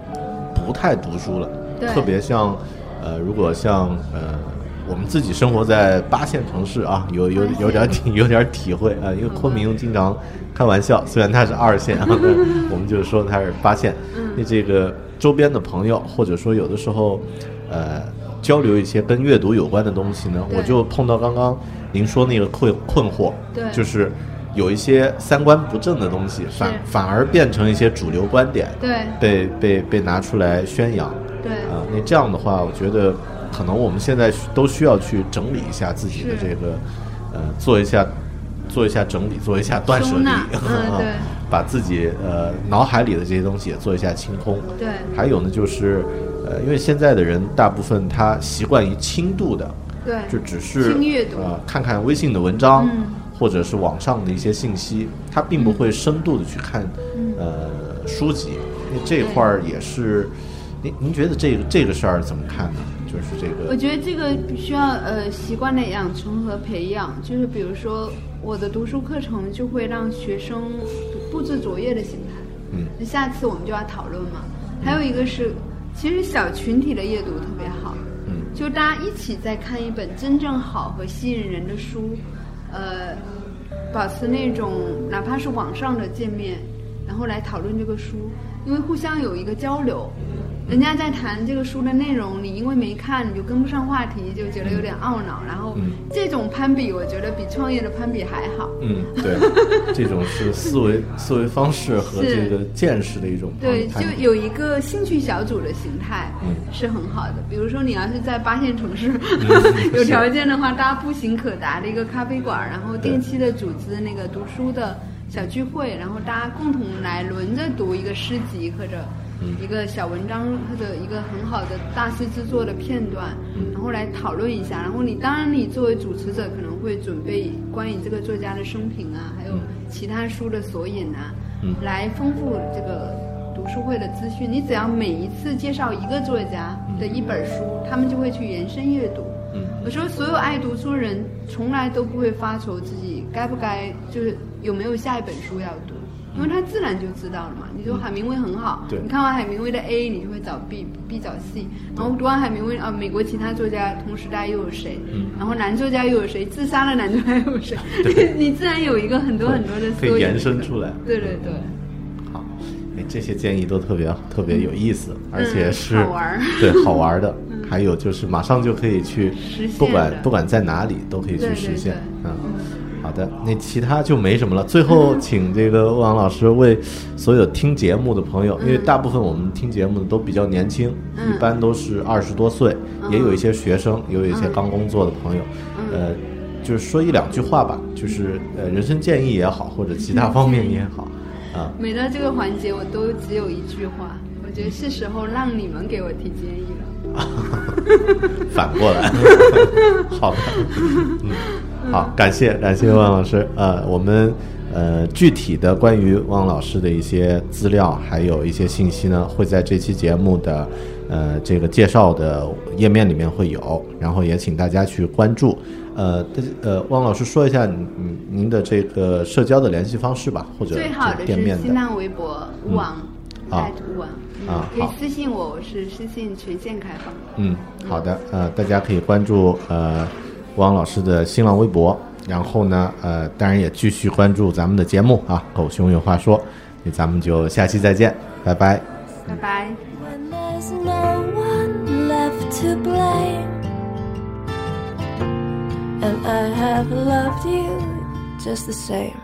不太读书了，特别像呃，如果像呃。我们自己生活在八线城市啊，有有有点体 有点体会啊，因为昆明经常开玩笑，虽然它是二线啊，我们就是说它是八线。那这个周边的朋友，或者说有的时候，呃，交流一些跟阅读有关的东西呢，我就碰到刚刚您说那个困困惑，对。就是有一些三观不正的东西，反反而变成一些主流观点，对。被被被拿出来宣扬。对。啊、那这样的话，我觉得可能我们现在都需要去整理一下自己的这个，呃，做一下做一下整理，做一下断舍离，嗯对。把自己呃脑海里的这些东西也做一下清空。对。还有呢，就是呃，因为现在的人大部分他习惯于轻度的，对，就只是呃看看微信的文章，嗯。或者是网上的一些信息，他并不会深度的去看、嗯。呃书籍。那这块儿也是，您您觉得这个这个事儿怎么看呢？就是这个，我觉得这个需要呃习惯的养成和培养，就是比如说我的读书课程就会让学生布置作业的心态，嗯，那下次我们就要讨论嘛。还有一个是，其实小群体的阅读特别好，嗯。就大家一起在看一本真正好和吸引人的书，呃，保持那种哪怕是网上的见面，然后来讨论这个书，因为互相有一个交流。人家在谈这个书的内容，你因为没看，你就跟不上话题，就觉得有点懊恼。然后嗯这种攀比，我觉得比创业的攀比还好。嗯，对，这种是思维 思维方式和这个见识的一种对，就有一个兴趣小组的形态，嗯是很好的。比如说，你要是在八线城市，有条件的话，大家步行可达的一个咖啡馆，然后定期的组织那个读书的小聚会，然后大家共同来轮着读一个诗集或者嗯一个小文章或者一个很好的大师之作的片段，嗯然后来讨论一下。然后你当然你作为主持者可能会准备关于这个作家的生平啊，还有其他书的索引啊，嗯来丰富这个读书会的资讯。你只要每一次介绍一个作家的一本书，他们就会去延伸阅读。嗯我说，所有爱读书人从来都不会发愁自己该不该，就是有没有下一本书要读，因为他自然就知道了嘛。你说海明威很好，对你看完海明威的 A，你就会找 B，B 找 C，然后读完海明威啊，美国其他作家同时代又有谁？嗯然后男作家又有谁？自杀的男作家又有谁？你自然有一个很多很多的可以延伸出来对对对。好，哎，这些建议都特别特别有意思，而且是、嗯好玩儿对好玩的。还有就是马上就可以去实现，不管不管在哪里都可以去实现。对嗯，好的，那其他就没什么了。最后，请这个欧阳老师为所有听节目的朋友，因为大部分我们听节目的都比较年轻，嗯。一般都是二十多岁，也有一些学生，也有一些刚工作的朋友，嗯。呃，就是说一两句话吧，就是呃人生建议也好，或者其他方面也好，啊。每到这个环节，我都只有一句话，我觉得是时候让你们给我提建议了。反过来，好的，嗯，好，感谢感谢汪老师，呃，我们呃具体的关于汪老师的一些资料，还有一些信息呢，会在这期节目的呃这个介绍的页面里面会有，然后也请大家去关注。呃，大呃，汪老师说一下您您的这个社交的联系方式吧，或者最好的是新浪微博吴王，啊。可以私信我，我是私信权限开放。嗯，好的，呃，大家可以关注呃汪老师的新浪微博，然后呢，呃，当然也继续关注咱们的节目啊，狗熊有话说，那咱们就下期再见，拜拜。拜拜。When there's no one left to blame. And I have loved you just the same.